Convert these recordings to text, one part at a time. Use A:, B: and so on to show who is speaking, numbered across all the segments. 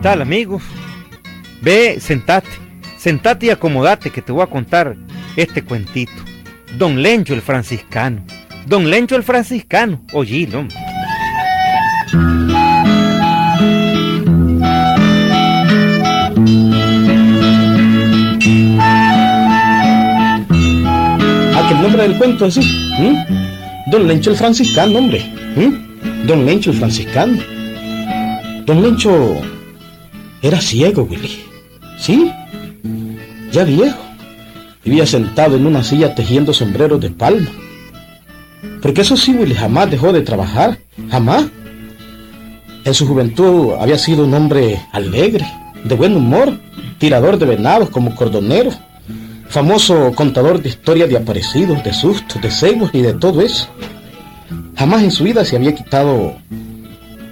A: tal, amigos? Ve, sentate, sentate y acomodate que te voy a contar este cuentito. Don Lencho el franciscano. Don Lencho el franciscano. Oílo.
B: Ah, que el nombre del cuento así. Don Lencho el franciscano, hombre. Don Lencho el franciscano. Don Lencho era ciego, Willy. ¿Sí? Ya viejo. Vivía sentado en una silla tejiendo sombreros de palma. Porque eso sí, Willy jamás dejó de trabajar. Jamás. En su juventud había sido un hombre alegre, de buen humor, tirador de venados como cordonero, famoso contador de historias de aparecidos, de sustos, de cegos y de todo eso. Jamás en su vida se había quitado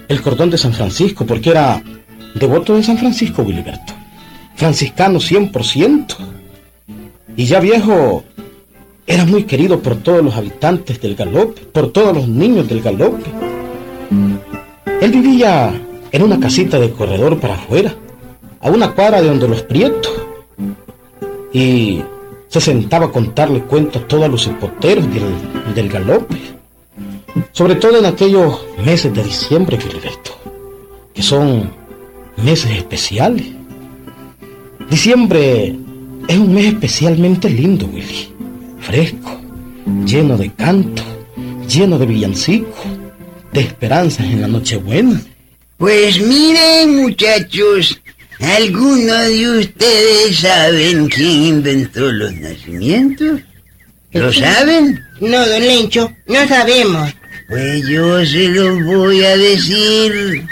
B: el cordón de San Francisco porque era devoto de San Francisco, Wiliberto. Franciscano 100%. Y ya viejo, era muy querido por todos los habitantes del galope, por todos los niños del galope. Él vivía en una casita de corredor para afuera, a una cuadra de donde los prietos. Y se sentaba a contarle cuentos a todos los hipoteros del, del galope. Sobre todo en aquellos meses de diciembre, Filiberto, que son meses especiales. Diciembre es un mes especialmente lindo, Willy. Fresco, lleno de canto, lleno de villancicos, de esperanzas en la Nochebuena.
C: Pues miren, muchachos, ¿alguno de ustedes saben quién inventó los nacimientos? ¿Lo saben?
D: No, don Lencho, no sabemos.
C: Pues yo se lo voy a decir.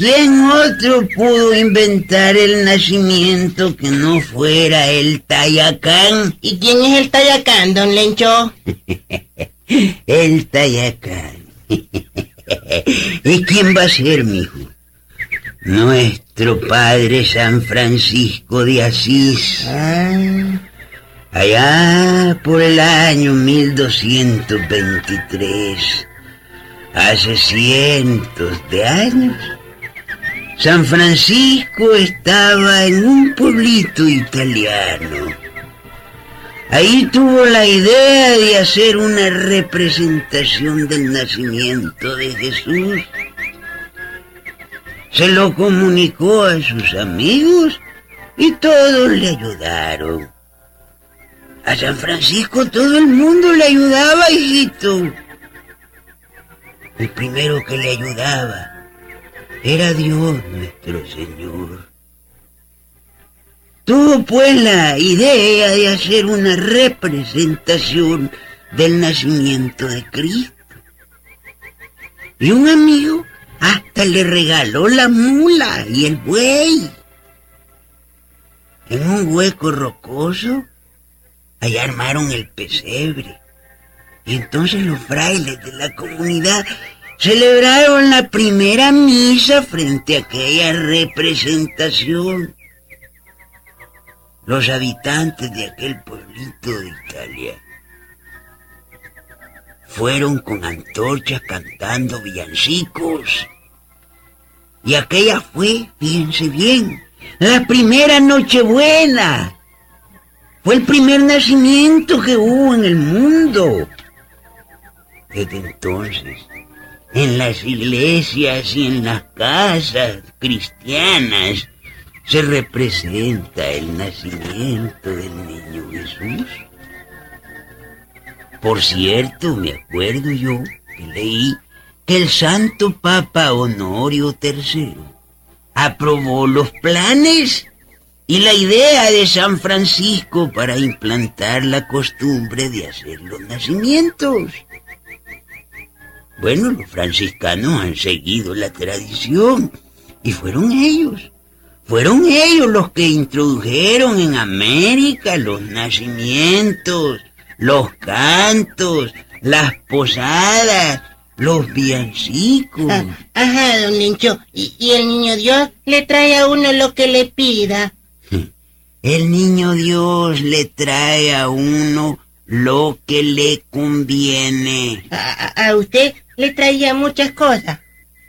C: ¿Quién otro pudo inventar el nacimiento que no fuera el Tayacán?
D: ¿Y quién es el Tayacán, don Lencho?
C: el Tayacán. ¿Y quién va a ser, mijo? Nuestro padre San Francisco de Asís.
D: Ah.
C: Allá por el año 1223, hace cientos de años, San Francisco estaba en un pueblito italiano. Ahí tuvo la idea de hacer una representación del nacimiento de Jesús. Se lo comunicó a sus amigos y todos le ayudaron. A San Francisco todo el mundo le ayudaba, hijito. El primero que le ayudaba era Dios nuestro Señor. Tuvo pues la idea de hacer una representación del nacimiento de Cristo. Y un amigo hasta le regaló la mula y el buey. En un hueco rocoso, allá armaron el pesebre. Y entonces los frailes de la comunidad celebraron la primera misa frente a aquella representación. Los habitantes de aquel pueblito de Italia fueron con antorchas cantando villancicos. Y aquella fue, fíjense bien, la primera Nochebuena. Fue el primer nacimiento que hubo en el mundo. Desde entonces, en las iglesias y en las casas cristianas se representa el nacimiento del niño Jesús. Por cierto, me acuerdo yo que leí que el Santo Papa Honorio III aprobó los planes y la idea de San Francisco para implantar la costumbre de hacer los nacimientos. Bueno, los franciscanos han seguido la tradición y fueron ellos. Fueron ellos los que introdujeron en América los nacimientos, los cantos, las posadas, los villancicos.
D: Ah, ajá, don Lencho. ¿Y, ¿Y, el niño Dios le trae a uno lo que le pida?
C: El niño Dios le trae a uno lo que le conviene.
D: A, a usted le traía muchas cosas.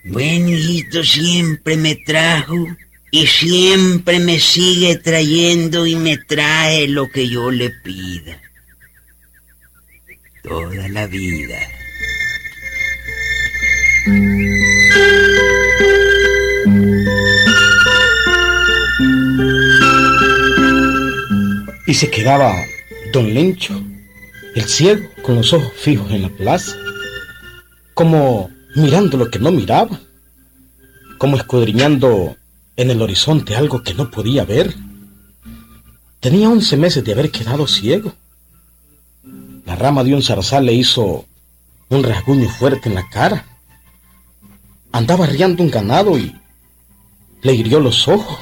C: Bueno, hijito, siempre me trajo y siempre me sigue trayendo y me trae lo que yo le pida. Toda la vida.
B: Y se quedaba don Lencho, el ciego, con los ojos fijos en la plaza, como mirando lo que no miraba, como escudriñando en el horizonte algo que no podía ver. Tenía once meses de haber quedado ciego. La rama de un zarzal le hizo un rasguño fuerte en la cara. Andaba riando un ganado y le hirió los ojos.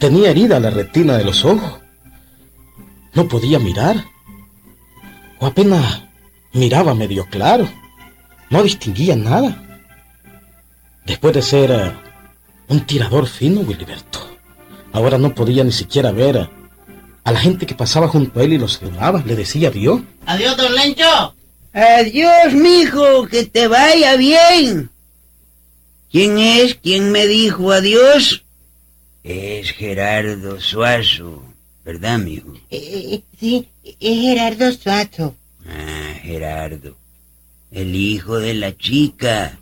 B: Tenía herida la retina de los ojos. No podía mirar. O apenas miraba medio claro. No distinguía nada. Después de ser eh, un tirador fino, Wiliberto, ahora no podía ni siquiera ver a la gente que pasaba junto a él y lo saludaba. Le decía adiós.
D: Adiós, don Lencho.
C: Adiós, mijo, que te vaya bien. ¿Quién es? ¿Quién me dijo adiós? Es Gerardo Suazo, ¿verdad, mijo?
D: Eh, sí, es Gerardo Suazo.
C: Ah, Gerardo. El hijo de la chica.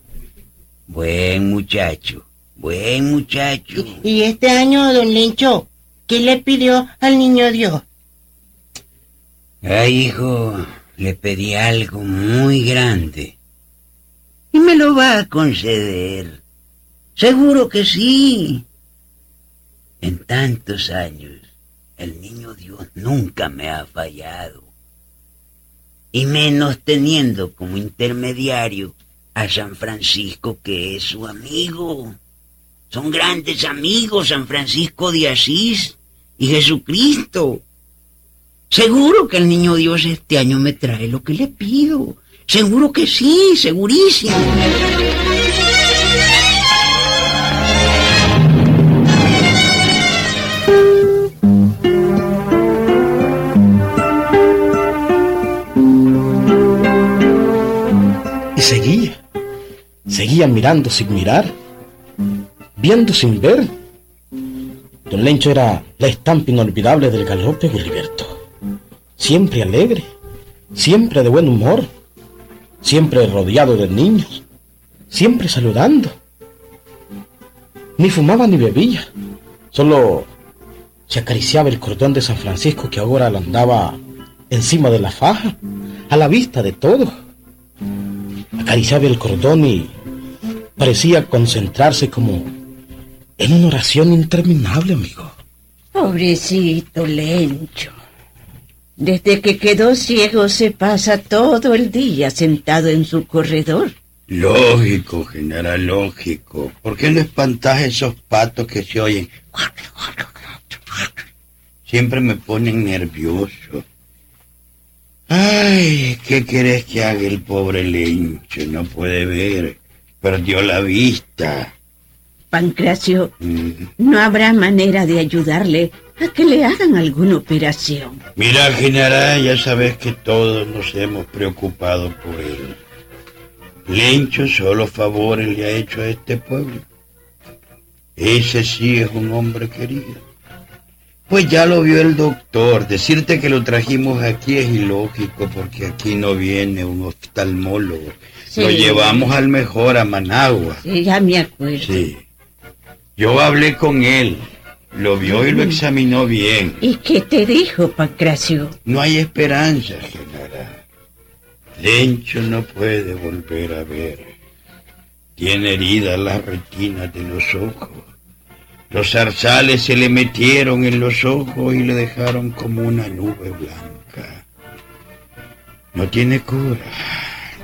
C: Buen muchacho, buen muchacho.
D: Y este año, don Lencho, ¿qué le pidió al niño Dios?
C: Ay, hijo, le pedí algo muy grande. Y me lo va a conceder. Seguro que sí. En tantos años, el niño Dios nunca me ha fallado. Y menos teniendo como intermediario a San Francisco, que es su amigo. Son grandes amigos San Francisco de Asís y Jesucristo. Seguro que el niño Dios este año me trae lo que le pido. Seguro que sí, segurísimo.
B: Seguía mirando sin mirar, viendo sin ver. Don Lencho era la estampa inolvidable del galope Gilberto. Siempre alegre, siempre de buen humor, siempre rodeado de niños, siempre saludando. Ni fumaba ni bebía, solo se acariciaba el cordón de San Francisco que ahora andaba encima de la faja, a la vista de todos. Acariciaba el cordón y parecía concentrarse como en una oración interminable, amigo.
E: Pobrecito Lencho. Desde que quedó ciego se pasa todo el día sentado en su corredor.
F: Lógico, general, lógico. ¿Por qué no espantas esos patos que se oyen? Siempre me ponen nervioso. Ay, ¿qué querés que haga el pobre Lencho? No puede ver. Perdió la vista.
E: Pancracio,
F: Mm.
E: no habrá manera de ayudarle a que le hagan alguna operación.
F: Mira, general, ya sabes que todos nos hemos preocupado por él. Lencho solo favores le ha hecho a este pueblo. Ese sí es un hombre querido. Pues ya lo vio el doctor. Decirte que lo trajimos aquí es ilógico porque aquí no viene un oftalmólogo. Lo llevamos al mejor a Managua.
E: Sí, ya me acuerdo.
F: Sí. Yo hablé con él. Lo vio y lo examinó bien.
E: ¿Y qué te dijo, Pancracio?
F: No hay esperanza, general. Lencho no puede volver a ver. Tiene heridas las retinas de los ojos. Los zarzales se le metieron en los ojos y le dejaron como una nube blanca. No tiene cura,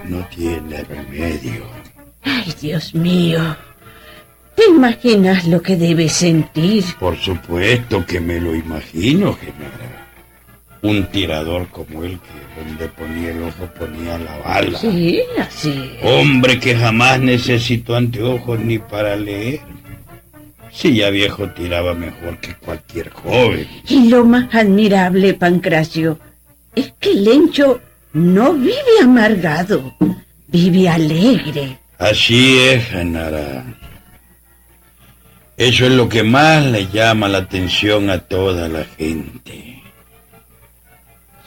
F: no tiene remedio.
E: Ay, Dios mío. ¿Te imaginas lo que debe sentir?
F: Por supuesto que me lo imagino, general. Un tirador como él que donde ponía el ojo ponía la bala.
E: Sí, así. es.
F: Hombre que jamás necesitó anteojos ni para leer. Si ya viejo tiraba mejor que cualquier joven.
E: Y lo más admirable, Pancracio, es que Lencho no vive amargado, vive alegre,
F: Así es, Genara. Eso es lo que más le llama la atención a toda la gente.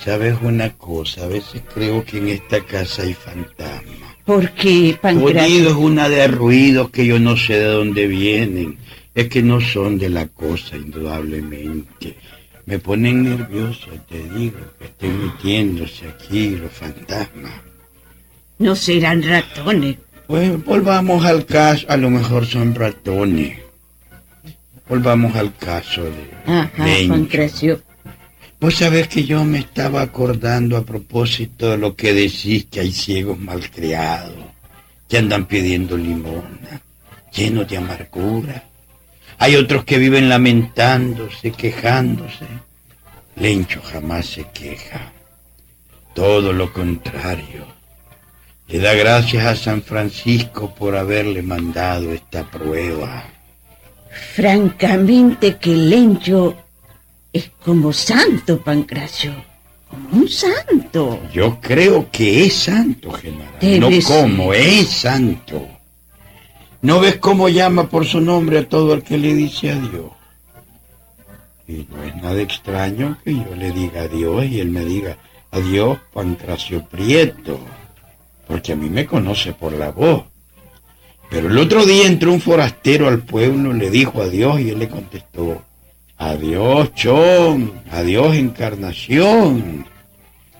F: ¿Sabes una cosa? A veces creo que en esta casa hay fantasmas.
E: ¿Por qué, Pancracio?
F: Sonido es una de ruidos que yo no sé de dónde vienen. Es que no son de la cosa, indudablemente. Me ponen nervioso, te digo, que estén metiéndose aquí los fantasmas.
E: No serán ratones.
F: Pues volvamos al caso, a lo mejor son ratones. Volvamos al caso de
E: Ajá.
F: Vos sabés que yo me estaba acordando a propósito de lo que decís que hay ciegos malcriados, que andan pidiendo limosna, llenos de amargura. Hay otros que viven lamentándose, quejándose. Lencho jamás se queja. Todo lo contrario. Le da gracias a San Francisco por haberle mandado esta prueba.
E: Francamente que Lencho es como santo, Pancracio. Como un santo.
F: Yo creo que es santo, Genara.
E: Debe
F: no
E: ser.
F: como, es santo. ¿No ves cómo llama por su nombre a todo el que le dice adiós? Y no es nada extraño que yo le diga adiós y él me diga adiós, Pancracio Prieto, porque a mí me conoce por la voz. Pero el otro día entró un forastero al pueblo, le dijo adiós y él le contestó, adiós, Chon, adiós, Encarnación.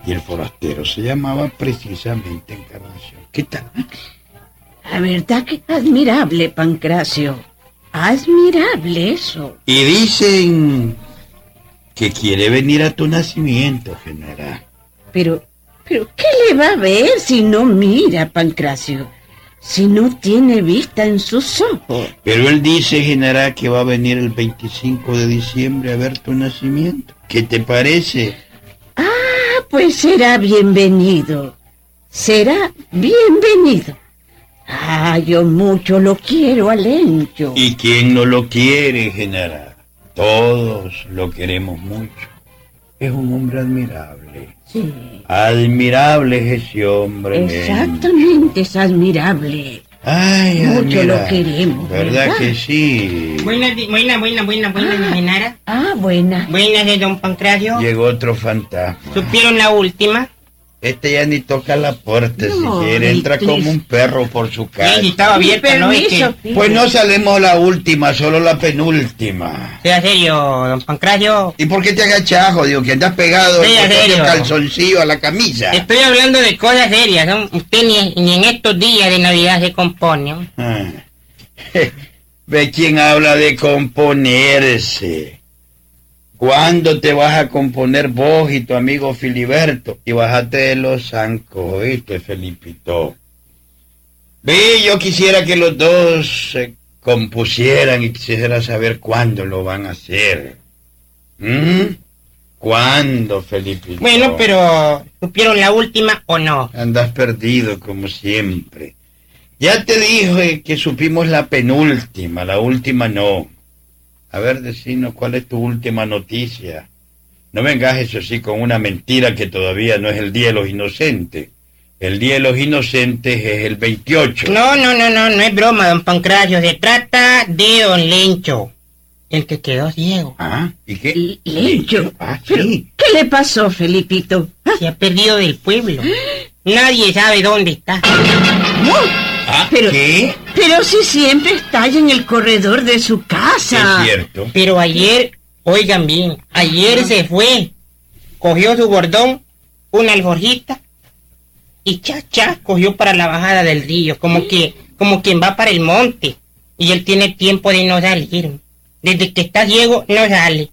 F: Y el forastero se llamaba precisamente Encarnación. ¿Qué tal?
E: La verdad que es admirable, Pancracio. Admirable eso.
F: Y dicen que quiere venir a tu nacimiento, general.
E: Pero, pero, ¿qué le va a ver si no mira, Pancracio? Si no tiene vista en sus ojos.
F: Pero él dice, general, que va a venir el 25 de diciembre a ver tu nacimiento. ¿Qué te parece?
E: Ah, pues será bienvenido. Será bienvenido. Ah, yo mucho lo quiero a Lencho.
F: ¿Y quién no lo quiere, general? Todos lo queremos mucho. Es un hombre admirable.
E: Sí,
F: Admirable es ese hombre. Lencho.
E: exactamente, es admirable.
F: Ay,
E: Mucho lo queremos,
F: ¿Verdad,
E: ¿verdad?
F: que sí?
G: Buenas, buena, buena, buena, buena,
E: Ah.
G: Genara.
E: Ah, buena.
G: Buenas de don Pancracio.
F: Llegó otro fantasma.
G: ¿Supieron la última?
F: Este ya ni toca la puerta
E: No,
F: si quiere, entra
E: please.
F: como un perro por su casa.
G: Sí, estaba abierta, ¿no? Es
E: Permiso,
G: que...
F: Pues no salimos la última, solo la penúltima.
G: Sea serio, don Pancracio.
F: ¿Y por qué te agachás, jodido? Que andas pegado el calzoncillo a la camisa.
G: Estoy hablando de cosas serias, ¿no? Usted ni, ni en estos días de Navidad se compone. ¿no?
F: Ah. Ve quién habla de componerse. ¿Cuándo te vas a componer vos y tu amigo Filiberto? Y bajate de los zancos, ¿oíste, Felipito? Ve, yo quisiera que los dos se compusieran y quisiera saber cuándo lo van a hacer. ¿Mm? ¿Cuándo, Felipito?
G: Bueno, pero ¿supieron la última o no?
F: Andas perdido como siempre. Ya te dije que supimos la penúltima, la última no. A ver, decinos cuál es tu última noticia. No vengas eso sí con una mentira que todavía no es el Día de los Inocentes. El Día de los Inocentes es el 28.
G: No, no, no, no, no es broma, don Pancracio. Se trata de don Lencho, el que quedó ciego.
F: Ah, ¿y qué?
E: L- Lencho.
F: Ah, sí.
E: ¿qué le pasó, Felipito?
G: Se ha perdido del pueblo. Nadie sabe dónde está.
F: Ah,
E: pero-
F: ¿qué?
E: Pero si siempre está en el corredor de su casa.
F: Es cierto.
G: Pero ayer, oigan bien, ayer se fue. Cogió su bordón, una alforjita y cha cha cogió para la bajada del río, como que, como quien va para el monte. Y él tiene tiempo de no salir. Desde que está ciego no sale.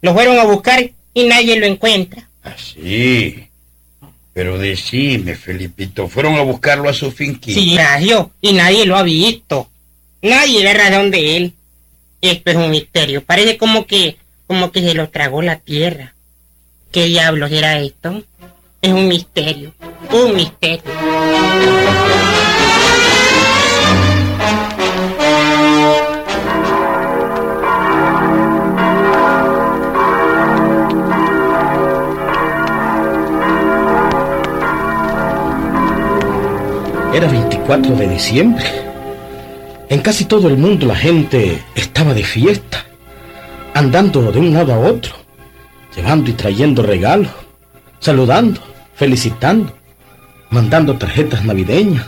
G: Lo fueron a buscar y nadie lo encuentra.
F: Así. Pero decime, Felipito, fueron a buscarlo a su finquita.
G: Sí, nació y nadie lo ha visto. Nadie ve razón de él. Esto es un misterio. Parece como que, como que se lo tragó la tierra. ¿Qué diablos era esto? Es un misterio. Un misterio.
B: Era 24 de diciembre. En casi todo el mundo la gente estaba de fiesta, andando de un lado a otro, llevando y trayendo regalos, saludando, felicitando, mandando tarjetas navideñas.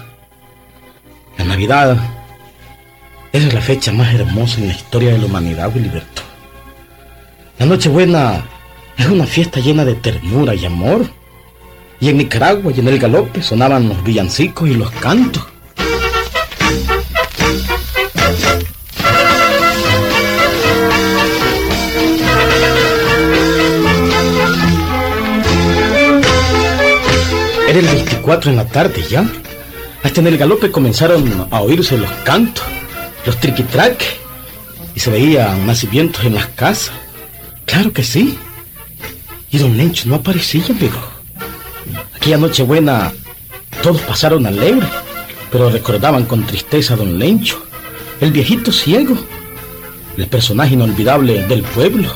B: La Navidad es la fecha más hermosa en la historia de la humanidad, Wiliberto. La Nochebuena es una fiesta llena de ternura y amor. Y en Nicaragua y en el galope sonaban los villancicos y los cantos. Era el 24 en la tarde ya. Hasta en el galope comenzaron a oírse los cantos, los triquitraques, y se veían nacimientos en las casas. Claro que sí. Y don Lencho no aparecía, amigo. Aquella Nochebuena todos pasaron alegre, pero recordaban con tristeza a don Lencho, el viejito ciego, el personaje inolvidable del pueblo,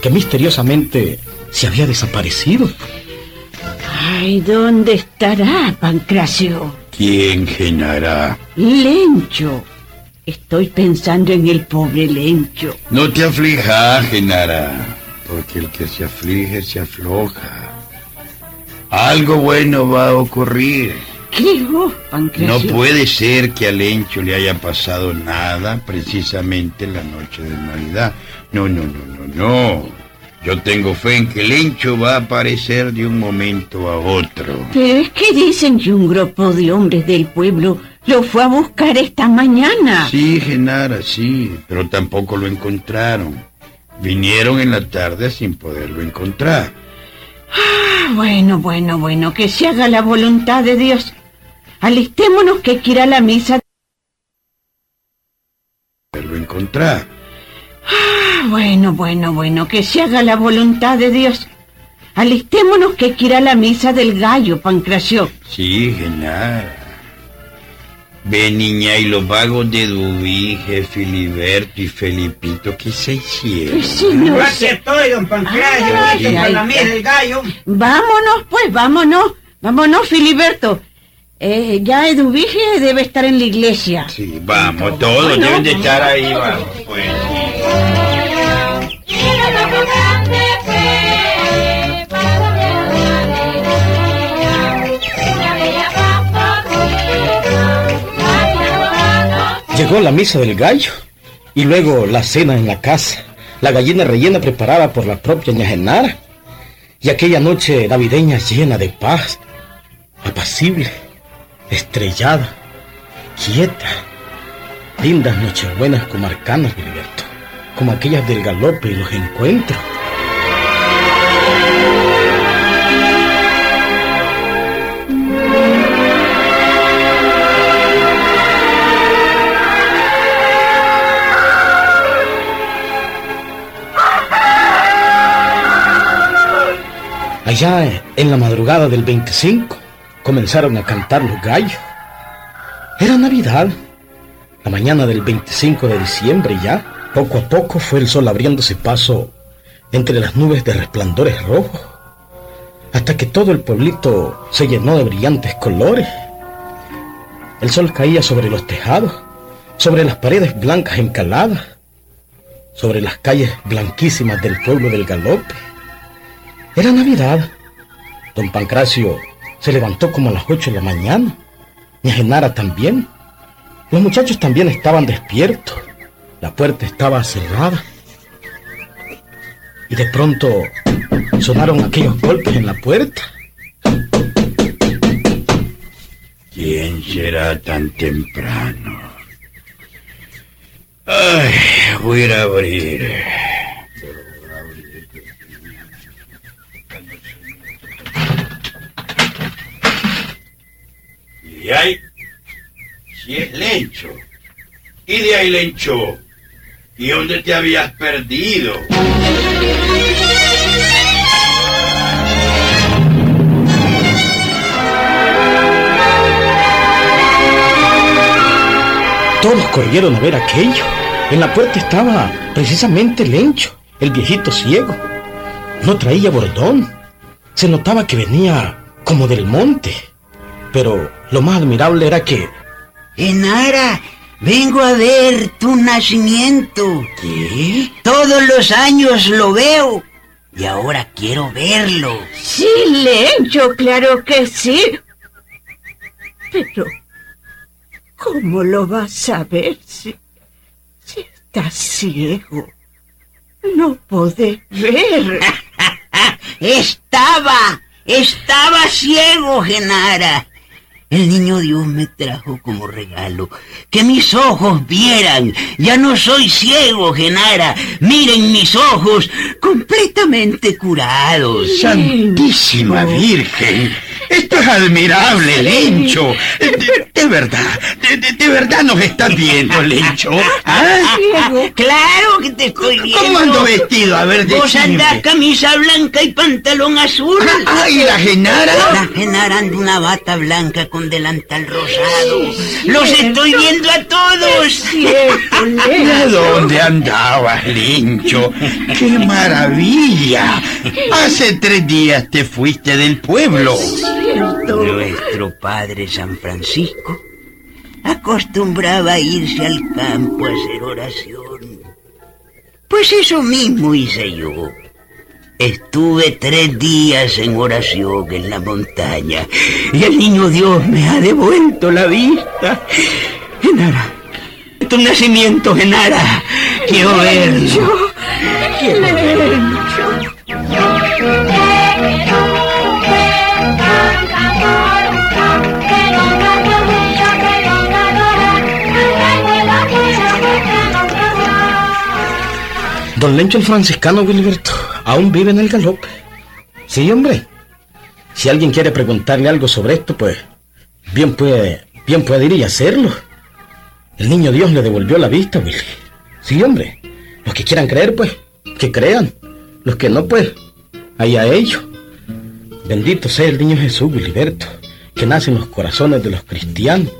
B: que misteriosamente se había desaparecido.
E: Ay, ¿dónde estará, Pancracio?
F: ¿Quién, Genara?
E: Lencho. Estoy pensando en el pobre Lencho.
F: No te aflijas, Genara, porque el que se aflige se afloja. Algo bueno va a ocurrir.
E: ¿Qué Pancracio?
F: No puede ser que al Lencho le haya pasado nada precisamente la noche de Navidad. No, no, no, no, no. Yo tengo fe en que el Lencho va a aparecer de un momento a otro.
E: Pero es que dicen que un grupo de hombres del pueblo lo fue a buscar esta mañana.
F: Sí, Genara, sí, pero tampoco lo encontraron. Vinieron en la tarde sin poderlo encontrar.
E: Ah, bueno, bueno, bueno, que se haga la voluntad de Dios. Alistémonos que quiera la misa.
F: Poderlo encontrar.
E: Ah, bueno, bueno, bueno, que se haga la voluntad de Dios. Alistémonos que quiera la misa del gallo, Pancracio.
F: Sí, Genara. Ve, niña, y los vagos de Dubige, Filiberto y Felipito, ¿qué se hicieron?
E: Pues sí, no
G: Yo
E: sé.
G: estoy, don Pancracio.
E: Ay,
G: Estoy con
E: ay,
G: la mía del gallo.
E: Vámonos, pues, vámonos. Vámonos, Filiberto. Eh, ya Eduvige debe estar en la iglesia.
F: Sí, vamos, todos
E: Bueno,
F: deben de estar ahí, vamos, pues.
B: Llegó la misa del gallo y luego la cena en la casa, la gallina rellena preparada por la propia ña Genara y aquella noche navideña llena de paz, apacible, estrellada, quieta. Lindas nochebuenas comarcanas, Gilberto, como aquellas del galope y los encuentros. Allá en la madrugada del 25 comenzaron a cantar los gallos. Era Navidad. La mañana del 25 de diciembre ya, poco a poco fue el sol abriéndose paso entre las nubes de resplandores rojos, hasta que todo el pueblito se llenó de brillantes colores. El sol caía sobre los tejados, sobre las paredes blancas encaladas, sobre las calles blanquísimas del pueblo del galope. Era Navidad. Don Pancracio se levantó como a las ocho de la mañana. Mi Genara también. Los muchachos también estaban despiertos. La puerta estaba cerrada. Y de pronto sonaron aquellos golpes en la puerta.
F: ¿Quién será tan temprano? Ay, voy a abrir. Y de ahí, si es Y de ahí, Lencho. ¿Y dónde te habías perdido?
B: Todos corrieron a ver aquello. En la puerta estaba precisamente Lencho, el viejito ciego. No traía bordón. Se notaba que venía como del monte. Pero lo más admirable era que...
C: Genara, vengo a ver tu nacimiento.
B: ¿Qué?
C: Todos los años lo veo y ahora quiero verlo.
E: Sí, Lencho, claro que sí. Pero, ¿cómo lo vas a ver si, si estás ciego? No podés ver.
C: Estaba, estaba ciego, Genara. El niño Dios me trajo como regalo que mis ojos vieran. Ya no soy ciego, Genara. Miren mis ojos completamente curados.
F: Santísima Virgen. Esto es admirable, Lencho. De, de verdad, de, verdad nos estás viendo, Lencho. ¿Ah?
C: Claro que te estoy viendo.
F: ¿Cómo ando vestido? A ver,
C: Vos andás camisa blanca y pantalón azul.
F: Ah, ah, ¿y la Genara?
C: La Genara anda una bata blanca con delantal rosado. Los estoy viendo a todos.
E: Cierto,
F: ¿Y a dónde andabas, Lencho? ¡Qué maravilla! Hace tres días te fuiste del pueblo.
C: Nuestro padre San Francisco acostumbraba a irse al campo a hacer oración. Pues eso mismo hice yo. Estuve tres días en oración en la montaña y el niño Dios me ha devuelto la vista. Genara, tu nacimiento, Genara. Quiero verlo.
B: Don Lencho el franciscano, Wilberto, aún vive en el galope. Sí, hombre. Si alguien quiere preguntarle algo sobre esto, pues bien puede, bien puede ir y hacerlo. El niño Dios le devolvió la vista, Willy. Sí, hombre. Los que quieran creer, pues, que crean. Los que no, pues, allá ellos. Bendito sea el niño Jesús, Wilberto, que nace en los corazones de los cristianos.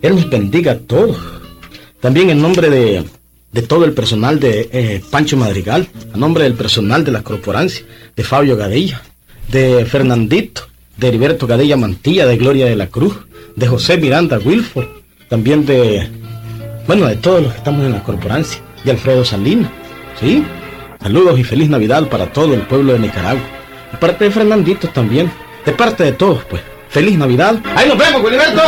B: Él nos bendiga a todos. También en nombre de, de todo el personal de eh, Pancho Madrigal, a nombre del personal de la corporancia, de Fabio Gadella, de Fernandito, de Heriberto Gadella Mantilla, de Gloria de la Cruz, de José Miranda Wilford, también de, bueno, de todos los que estamos en la corporancia, de Alfredo Salinas, ¿sí? Saludos y feliz Navidad para todo el pueblo de Nicaragua. De parte de Fernandito también, de parte de todos, pues. Feliz Navidad. Ahí nos vemos, Wilberto.